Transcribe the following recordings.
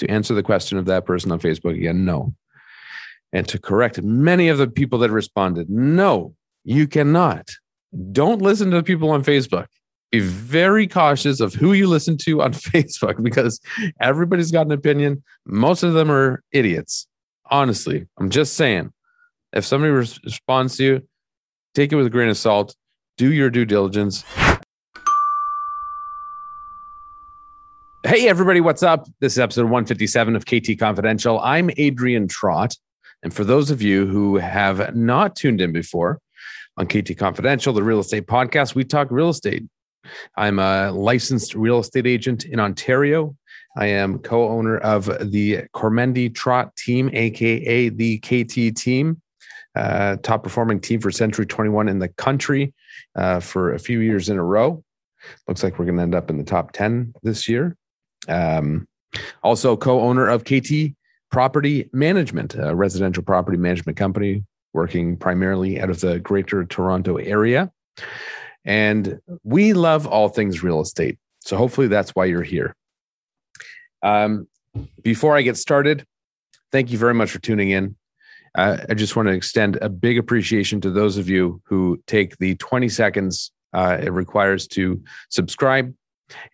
to answer the question of that person on Facebook again? No. And to correct many of the people that responded, no, you cannot. Don't listen to the people on Facebook. Be very cautious of who you listen to on Facebook because everybody's got an opinion. Most of them are idiots. Honestly, I'm just saying. If somebody responds to you, take it with a grain of salt. Do your due diligence. Hey, everybody, what's up? This is episode 157 of KT Confidential. I'm Adrian Trott. And for those of you who have not tuned in before on KT Confidential, the real estate podcast, we talk real estate. I'm a licensed real estate agent in Ontario. I am co owner of the Kormendi Trott team, AKA the KT team, uh, top performing team for Century 21 in the country uh, for a few years in a row. Looks like we're going to end up in the top 10 this year. Um, also, co owner of KT Property Management, a residential property management company working primarily out of the greater Toronto area. And we love all things real estate. So hopefully that's why you're here. Um, before I get started, thank you very much for tuning in. Uh, I just want to extend a big appreciation to those of you who take the 20 seconds uh, it requires to subscribe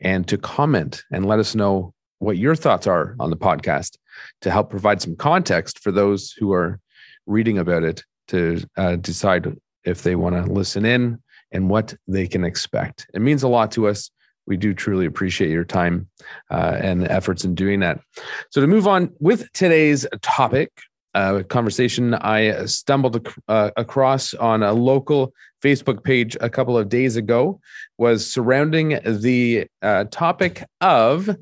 and to comment and let us know what your thoughts are on the podcast to help provide some context for those who are reading about it to uh, decide if they want to listen in and what they can expect. It means a lot to us. We do truly appreciate your time uh, and efforts in doing that. So, to move on with today's topic, uh, conversation I stumbled uh, across on a local Facebook page a couple of days ago was surrounding the uh, topic of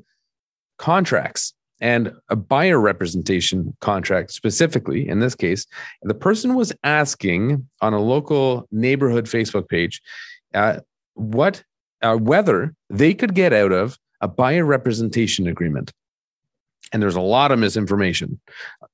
contracts and a buyer representation contract specifically in this case. The person was asking on a local neighborhood facebook page uh, what uh, whether they could get out of a buyer representation agreement and there's a lot of misinformation.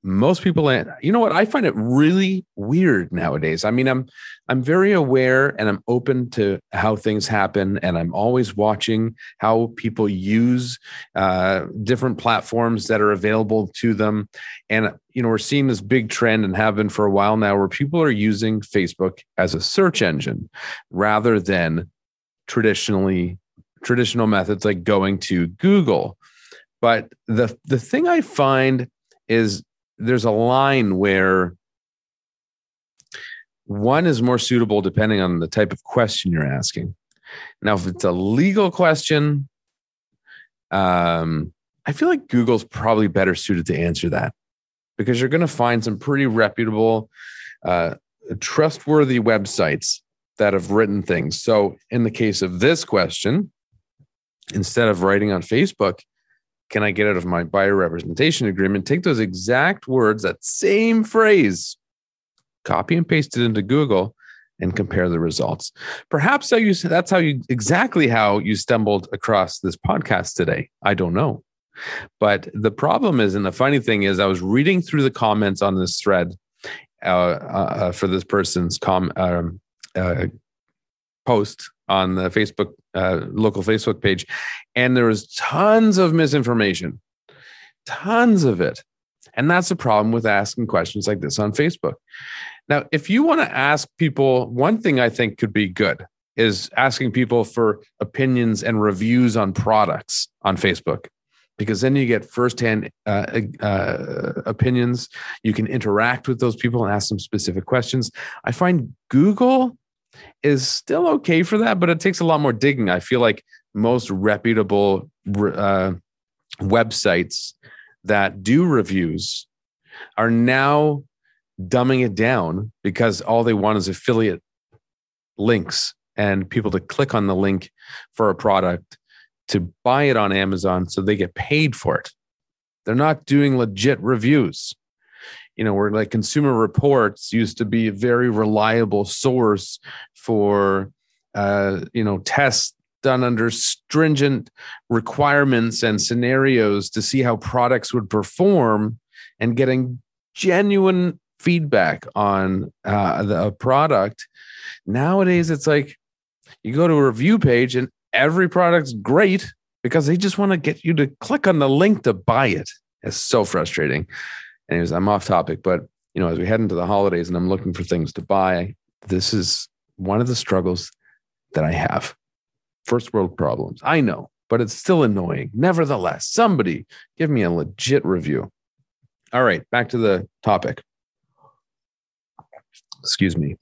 Most people you know what? I find it really weird nowadays. I mean i'm i'm very aware and i'm open to how things happen and i'm always watching how people use uh, different platforms that are available to them. And you know we're seeing this big trend and have been for a while now where people are using facebook as a search engine rather than traditionally traditional methods like going to google but the the thing I find is there's a line where one is more suitable depending on the type of question you're asking. Now, if it's a legal question, um, I feel like Google's probably better suited to answer that because you're going to find some pretty reputable, uh, trustworthy websites that have written things. So, in the case of this question, instead of writing on Facebook, can I get out of my buyer representation agreement? Take those exact words, that same phrase, copy and paste it into Google and compare the results. Perhaps how you, that's how you exactly how you stumbled across this podcast today. I don't know. But the problem is, and the funny thing is, I was reading through the comments on this thread uh, uh, for this person's com um, uh, post on the Facebook uh, local Facebook page, and there was tons of misinformation, tons of it, and that's the problem with asking questions like this on Facebook. Now, if you want to ask people, one thing I think could be good is asking people for opinions and reviews on products on Facebook because then you get firsthand uh, uh, opinions. You can interact with those people and ask them specific questions. I find Google is still okay for that, but it takes a lot more digging. I feel like most reputable uh, websites that do reviews are now dumbing it down because all they want is affiliate links and people to click on the link for a product to buy it on Amazon so they get paid for it. They're not doing legit reviews you know, where like consumer reports used to be a very reliable source for, uh, you know, tests done under stringent requirements and scenarios to see how products would perform and getting genuine feedback on uh, the product. Nowadays, it's like you go to a review page and every product's great because they just want to get you to click on the link to buy it. It's so frustrating. Anyways, I'm off topic, but you know, as we head into the holidays and I'm looking for things to buy, this is one of the struggles that I have. First world problems. I know, but it's still annoying. Nevertheless, somebody give me a legit review. All right, back to the topic. Excuse me.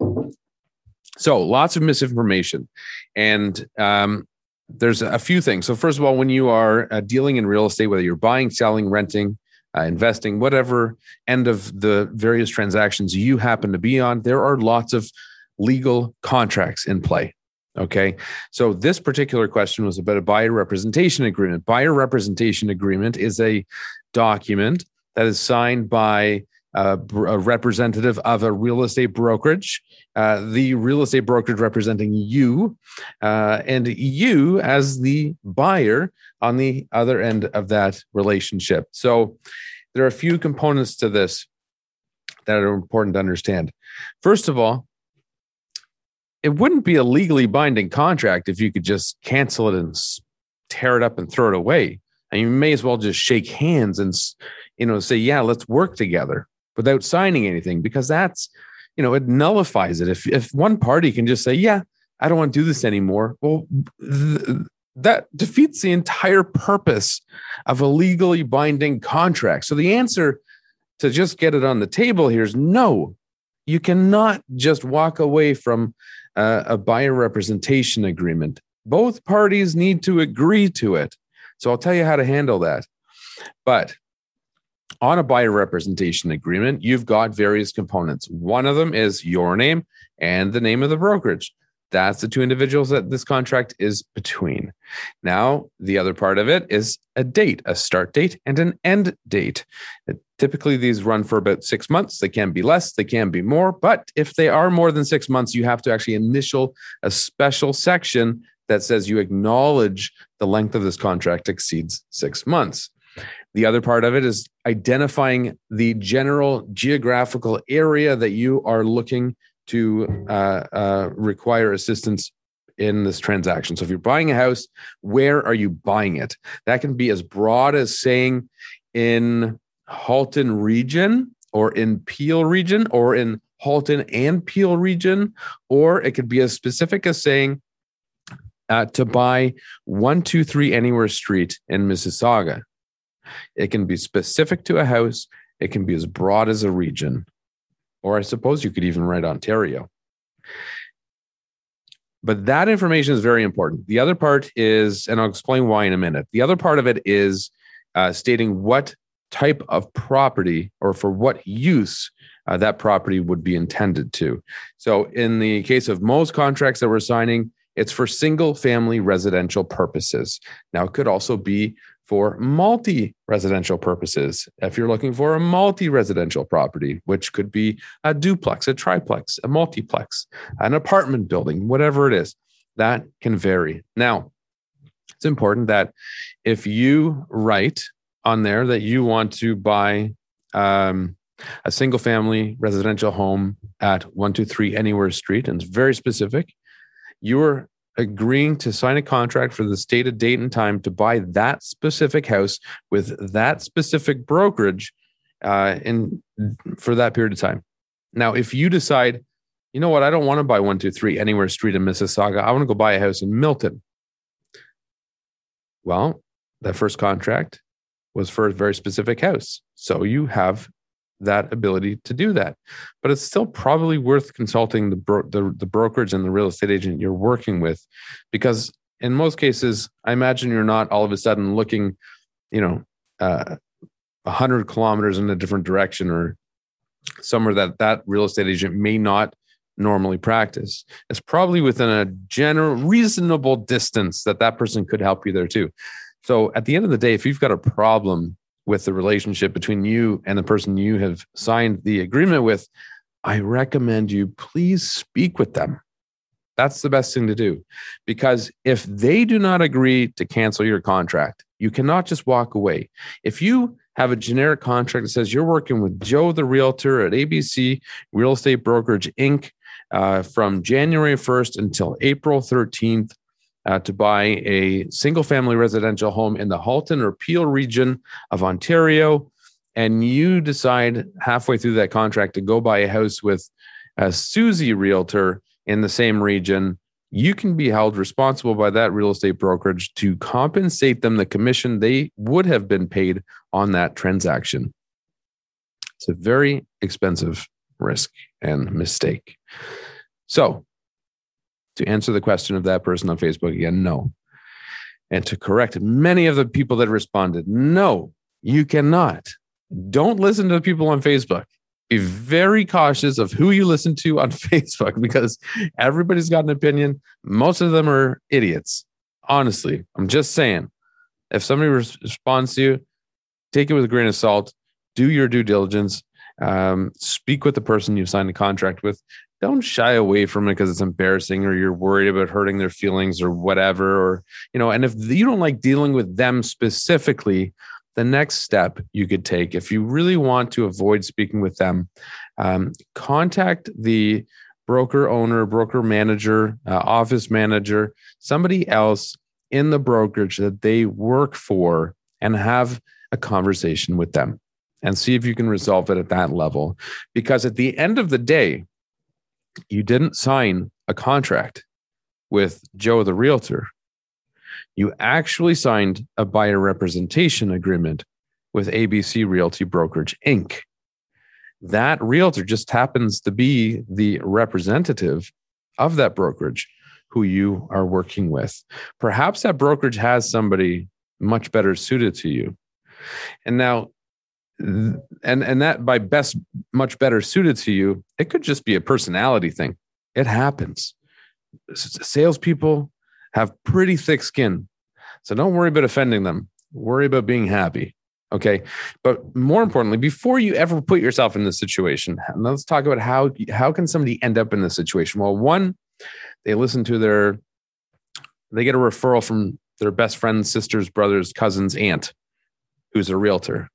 So, lots of misinformation. And um, there's a few things. So, first of all, when you are uh, dealing in real estate, whether you're buying, selling, renting, uh, investing, whatever end of the various transactions you happen to be on, there are lots of legal contracts in play. Okay. So this particular question was about a buyer representation agreement. Buyer representation agreement is a document that is signed by a, a representative of a real estate brokerage, uh, the real estate brokerage representing you, uh, and you as the buyer on the other end of that relationship. So there are a few components to this that are important to understand. First of all, it wouldn't be a legally binding contract if you could just cancel it and tear it up and throw it away. And you may as well just shake hands and you know say, "Yeah, let's work together." Without signing anything because that's you know it nullifies it. If if one party can just say yeah i don't want to do this anymore well th- that defeats the entire purpose of a legally binding contract. So the answer to just get it on the table here is no. You cannot just walk away from uh, a buyer representation agreement. Both parties need to agree to it. So i'll tell you how to handle that. But on a buyer representation agreement, you've got various components. One of them is your name and the name of the brokerage. That's the two individuals that this contract is between. Now, the other part of it is a date, a start date and an end date. Uh, typically, these run for about six months. They can be less, they can be more. But if they are more than six months, you have to actually initial a special section that says you acknowledge the length of this contract exceeds six months. The other part of it is identifying the general geographical area that you are looking to uh, uh, require assistance in this transaction. So if you're buying a house, where are you buying it? That can be as broad as saying in Halton region or in Peel region or in Halton and Peel region, or it could be as specific as saying uh, to buy 123 Anywhere Street in Mississauga. It can be specific to a house, it can be as broad as a region, or I suppose you could even write Ontario. But that information is very important. The other part is, and I'll explain why in a minute. The other part of it is uh, stating what type of property or for what use uh, that property would be intended to. So, in the case of most contracts that we're signing, it's for single family residential purposes. Now, it could also be for multi residential purposes. If you're looking for a multi residential property, which could be a duplex, a triplex, a multiplex, an apartment building, whatever it is, that can vary. Now, it's important that if you write on there that you want to buy um, a single family residential home at 123 Anywhere Street, and it's very specific, you're agreeing to sign a contract for the stated date and time to buy that specific house with that specific brokerage uh, in for that period of time. Now, if you decide, you know what, I don't want to buy one, two, three anywhere street in Mississauga. I want to go buy a house in Milton. Well, that first contract was for a very specific house. So you have that ability to do that. But it's still probably worth consulting the, bro- the, the brokerage and the real estate agent you're working with, because in most cases, I imagine you're not all of a sudden looking, you know, uh, hundred kilometers in a different direction or somewhere that that real estate agent may not normally practice. It's probably within a general reasonable distance that that person could help you there too. So at the end of the day, if you've got a problem with the relationship between you and the person you have signed the agreement with, I recommend you please speak with them. That's the best thing to do. Because if they do not agree to cancel your contract, you cannot just walk away. If you have a generic contract that says you're working with Joe the Realtor at ABC Real Estate Brokerage Inc. Uh, from January 1st until April 13th, uh, to buy a single family residential home in the Halton or Peel region of Ontario, and you decide halfway through that contract to go buy a house with a Susie realtor in the same region, you can be held responsible by that real estate brokerage to compensate them the commission they would have been paid on that transaction. It's a very expensive risk and mistake. So, to answer the question of that person on Facebook again, no. And to correct many of the people that responded, no, you cannot. Don't listen to the people on Facebook. Be very cautious of who you listen to on Facebook because everybody's got an opinion. Most of them are idiots. Honestly, I'm just saying. If somebody responds to you, take it with a grain of salt. Do your due diligence. Um, speak with the person you've signed a contract with. Don't shy away from it because it's embarrassing or you're worried about hurting their feelings or whatever or you know and if you don't like dealing with them specifically the next step you could take if you really want to avoid speaking with them um, contact the broker owner broker manager uh, office manager somebody else in the brokerage that they work for and have a conversation with them and see if you can resolve it at that level because at the end of the day you didn't sign a contract with Joe the realtor. You actually signed a buyer representation agreement with ABC Realty Brokerage Inc. That realtor just happens to be the representative of that brokerage who you are working with. Perhaps that brokerage has somebody much better suited to you. And now and and that by best much better suited to you it could just be a personality thing. It happens. Salespeople have pretty thick skin so don't worry about offending them. Worry about being happy okay? But more importantly before you ever put yourself in this situation let's talk about how how can somebody end up in this situation? Well one they listen to their they get a referral from their best friend's sister's brother's cousin's aunt who's a realtor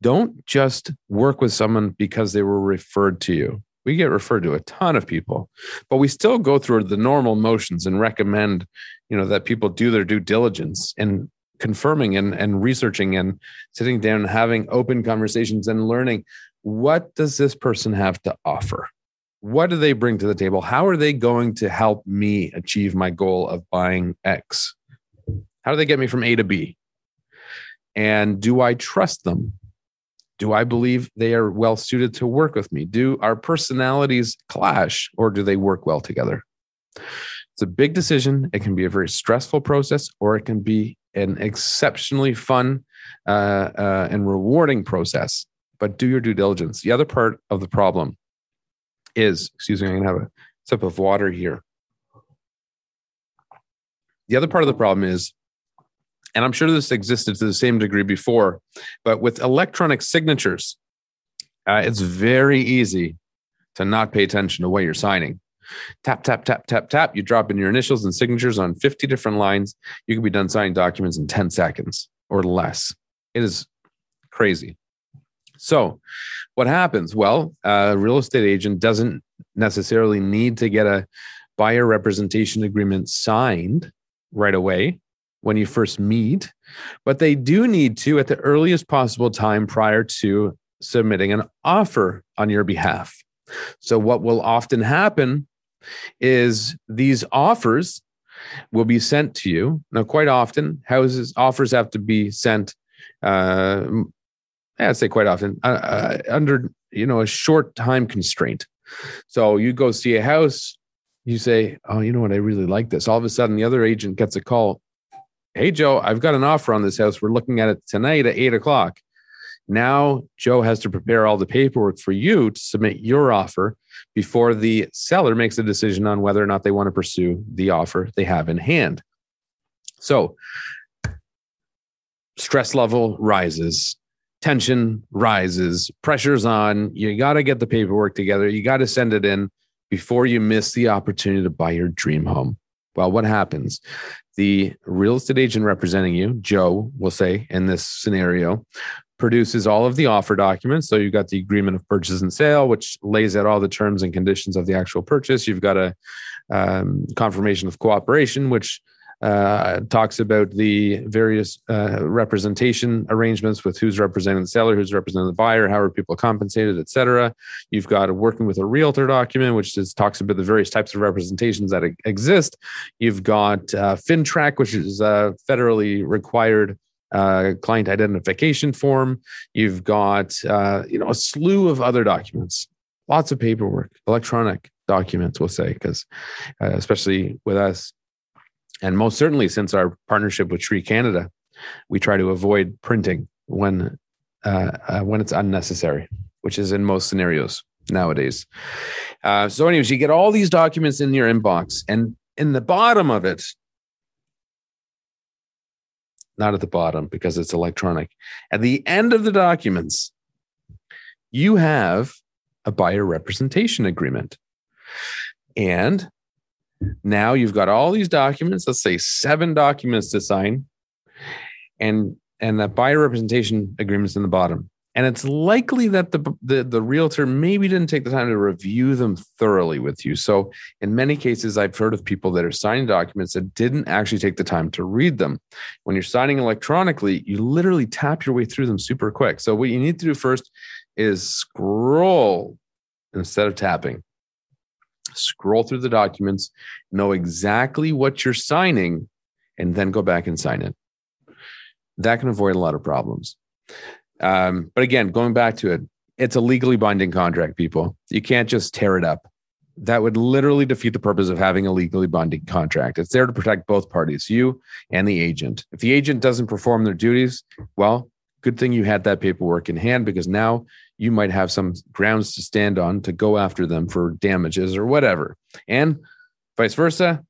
don't just work with someone because they were referred to you. We get referred to a ton of people, but we still go through the normal motions and recommend, you know, that people do their due diligence and confirming and, and researching and sitting down and having open conversations and learning what does this person have to offer? What do they bring to the table? How are they going to help me achieve my goal of buying X? How do they get me from A to B? And do I trust them? Do I believe they are well suited to work with me? Do our personalities clash or do they work well together? It's a big decision. It can be a very stressful process or it can be an exceptionally fun uh, uh, and rewarding process. But do your due diligence. The other part of the problem is, excuse me, I'm going to have a sip of water here. The other part of the problem is and I'm sure this existed to the same degree before, but with electronic signatures, uh, it's very easy to not pay attention to what you're signing. Tap, tap, tap, tap, tap. You drop in your initials and signatures on 50 different lines. You can be done signing documents in 10 seconds or less. It is crazy. So, what happens? Well, a real estate agent doesn't necessarily need to get a buyer representation agreement signed right away when you first meet, but they do need to at the earliest possible time prior to submitting an offer on your behalf. So, what will often happen is these offers will be sent to you. Now, quite often, houses offers have to be sent. Uh, I'd say quite often uh, uh, under you know a short time constraint. So you go see a house, you say, "Oh, you know what? I really like this." All of a sudden, the other agent gets a call hey, Joe, I've got an offer on this house. We're looking at it tonight at eight o'clock. Now, Joe has to prepare all the paperwork for you to submit your offer before the seller makes a decision on whether or not they want to pursue the offer they have in hand. So, stress level rises, tension rises, pressure's on. You got to get the paperwork together. You got to send it in before you miss the opportunity to buy your dream home. Well, what happens? The real estate agent representing you, Joe, will say in this scenario, produces all of the offer documents. So you've got the agreement of purchase and sale, which lays out all the terms and conditions of the actual purchase. You've got a um, confirmation of cooperation, which uh, talks about the various uh, representation arrangements with who's representing the seller, who's representing the buyer, how are people compensated, et cetera. You've got a working with a realtor document, which just talks about the various types of representations that exist. You've got uh, FINTRAC, which is a federally required uh, client identification form. You've got uh, you know a slew of other documents, lots of paperwork, electronic documents. We'll say because uh, especially with us, and most certainly since our partnership with TREE Canada, we try to avoid printing when uh, uh, when it's unnecessary, which is in most scenarios nowadays. Uh, so, anyways, you get all these documents in your inbox, and in the bottom of it, not at the bottom because it's electronic. At the end of the documents, you have a buyer representation agreement. And now you've got all these documents, let's say seven documents to sign, and and that buyer representation agreement's in the bottom. And it's likely that the, the, the realtor maybe didn't take the time to review them thoroughly with you. So, in many cases, I've heard of people that are signing documents that didn't actually take the time to read them. When you're signing electronically, you literally tap your way through them super quick. So, what you need to do first is scroll instead of tapping. Scroll through the documents, know exactly what you're signing, and then go back and sign it. That can avoid a lot of problems. Um, but again, going back to it, it's a legally binding contract, people. You can't just tear it up. That would literally defeat the purpose of having a legally binding contract. It's there to protect both parties, you and the agent. If the agent doesn't perform their duties, well, good thing you had that paperwork in hand because now you might have some grounds to stand on to go after them for damages or whatever. And vice versa.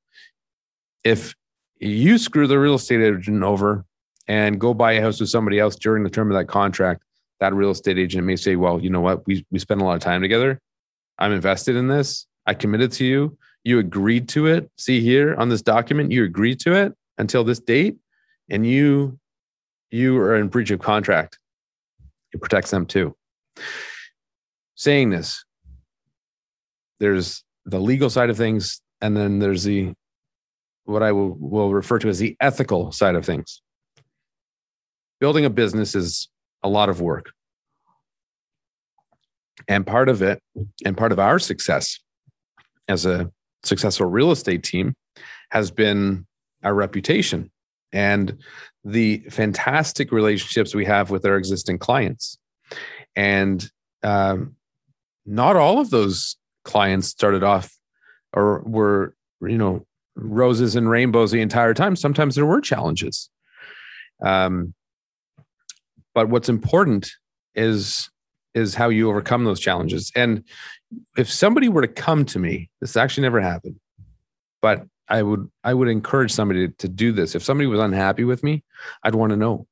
If you screw the real estate agent over and go buy a house with somebody else during the term of that contract, that real estate agent may say, Well, you know what? We, we spent a lot of time together. I'm invested in this. I committed to you. You agreed to it. See here on this document, you agreed to it until this date, and you you are in breach of contract. It protects them too. Saying this, there's the legal side of things, and then there's the what I will, will refer to as the ethical side of things building a business is a lot of work. And part of it, and part of our success as a successful real estate team, has been our reputation and the fantastic relationships we have with our existing clients. And um, not all of those clients started off or were, you know, roses and rainbows the entire time. Sometimes there were challenges. Um, but what's important is is how you overcome those challenges and if somebody were to come to me this actually never happened but i would i would encourage somebody to, to do this if somebody was unhappy with me i'd want to know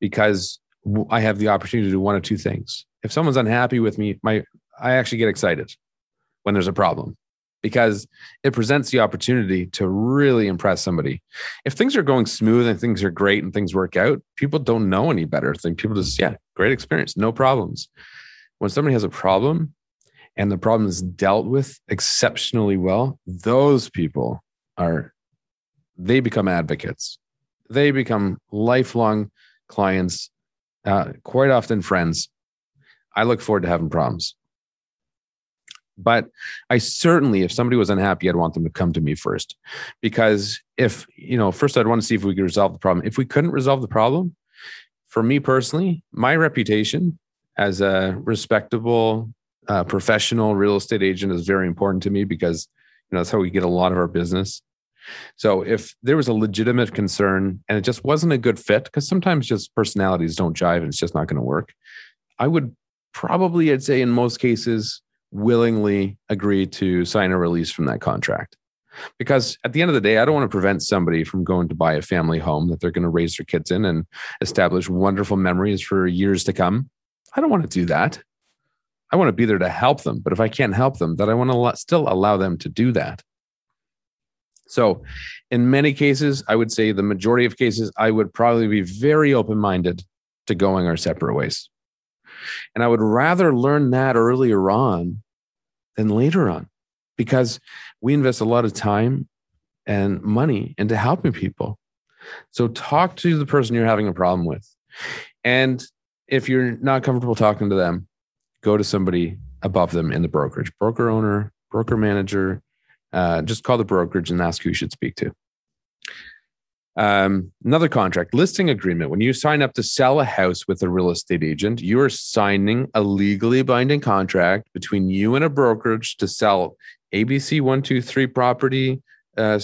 because i have the opportunity to do one of two things if someone's unhappy with me my i actually get excited when there's a problem because it presents the opportunity to really impress somebody. If things are going smooth and things are great and things work out, people don't know any better. Think people just, yeah, great experience, no problems. When somebody has a problem and the problem is dealt with exceptionally well, those people are, they become advocates. They become lifelong clients, uh, quite often friends. I look forward to having problems. But I certainly, if somebody was unhappy, I'd want them to come to me first. Because if, you know, first I'd want to see if we could resolve the problem. If we couldn't resolve the problem, for me personally, my reputation as a respectable, uh, professional real estate agent is very important to me because, you know, that's how we get a lot of our business. So if there was a legitimate concern and it just wasn't a good fit, because sometimes just personalities don't jive and it's just not going to work, I would probably, I'd say in most cases, willingly agree to sign a release from that contract. Because at the end of the day, I don't want to prevent somebody from going to buy a family home that they're going to raise their kids in and establish wonderful memories for years to come. I don't want to do that. I want to be there to help them. But if I can't help them, that I want to still allow them to do that. So, in many cases, I would say the majority of cases, I would probably be very open minded to going our separate ways. And I would rather learn that earlier on than later on because we invest a lot of time and money into helping people. So talk to the person you're having a problem with. And if you're not comfortable talking to them, go to somebody above them in the brokerage, broker owner, broker manager. Uh, just call the brokerage and ask who you should speak to. Um, another contract listing agreement. When you sign up to sell a house with a real estate agent, you are signing a legally binding contract between you and a brokerage to sell ABC one two three property, uh,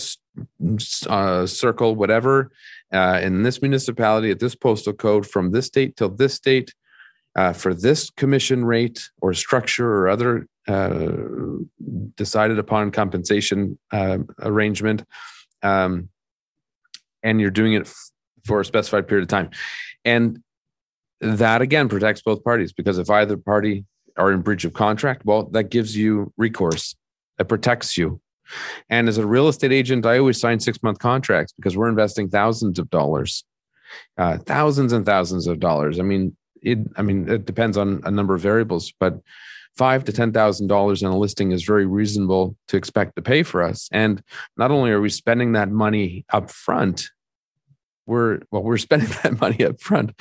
uh, circle, whatever, uh, in this municipality at this postal code from this date till this date uh, for this commission rate or structure or other uh, decided upon compensation uh, arrangement. Um, and you're doing it f- for a specified period of time. And that again protects both parties because if either party are in breach of contract, well, that gives you recourse. It protects you. And as a real estate agent, I always sign six month contracts because we're investing thousands of dollars, uh, thousands and thousands of dollars. I mean, it. I mean, it depends on a number of variables, but five to ten thousand dollars in a listing is very reasonable to expect to pay for us. And not only are we spending that money up front, we're well, we're spending that money up front.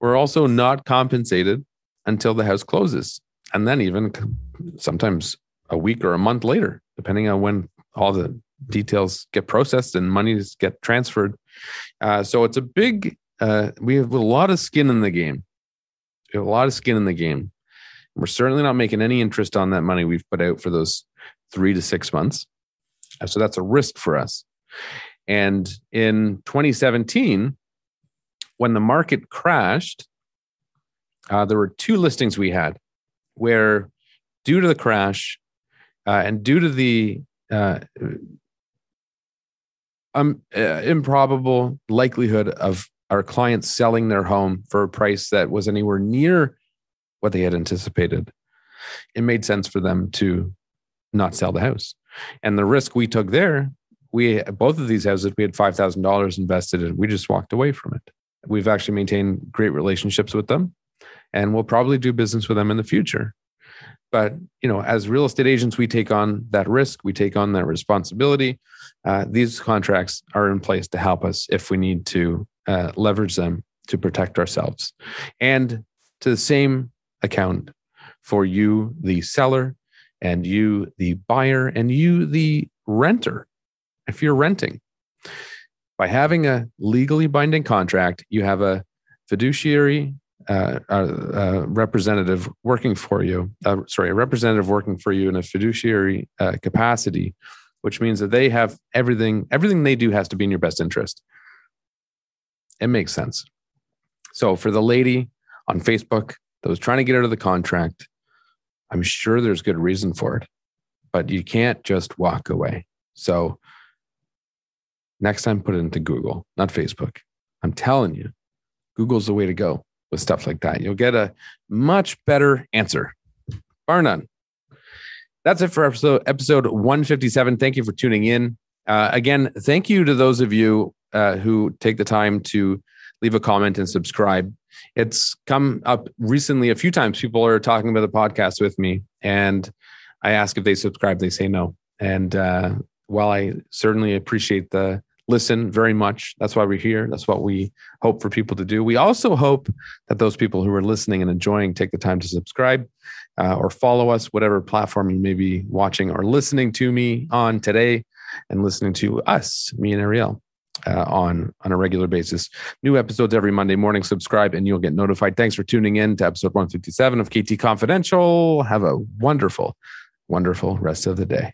We're also not compensated until the house closes, and then even sometimes a week or a month later, depending on when all the details get processed and monies get transferred. Uh, so it's a big. Uh, we have a lot of skin in the game. A lot of skin in the game. We're certainly not making any interest on that money we've put out for those three to six months. Uh, so that's a risk for us. And in 2017, when the market crashed, uh, there were two listings we had where, due to the crash uh, and due to the uh, um, uh, improbable likelihood of our clients selling their home for a price that was anywhere near what they had anticipated, it made sense for them to not sell the house. And the risk we took there we both of these houses we had five thousand dollars invested in. We just walked away from it. We've actually maintained great relationships with them, and we'll probably do business with them in the future. But you know, as real estate agents, we take on that risk. We take on that responsibility. Uh, these contracts are in place to help us if we need to uh, leverage them to protect ourselves, and to the same account for you, the seller, and you, the buyer, and you, the renter if you're renting. By having a legally binding contract, you have a fiduciary uh, representative working for you. Uh, sorry, a representative working for you in a fiduciary uh, capacity, which means that they have everything. Everything they do has to be in your best interest. It makes sense. So for the lady on Facebook that was trying to get out of the contract, I'm sure there's good reason for it, but you can't just walk away. So Next time, put it into Google, not Facebook. I'm telling you, Google's the way to go with stuff like that. You'll get a much better answer, bar none. That's it for episode episode 157. Thank you for tuning in. Uh, again, thank you to those of you uh, who take the time to leave a comment and subscribe. It's come up recently a few times. People are talking about the podcast with me, and I ask if they subscribe. They say no. And uh, while I certainly appreciate the listen very much. That's why we're here. That's what we hope for people to do. We also hope that those people who are listening and enjoying take the time to subscribe uh, or follow us, whatever platform you may be watching or listening to me on today and listening to us, me and Ariel. Uh, on on a regular basis. New episodes every Monday morning. Subscribe and you'll get notified. Thanks for tuning in to episode 157 of KT Confidential. Have a wonderful, wonderful rest of the day.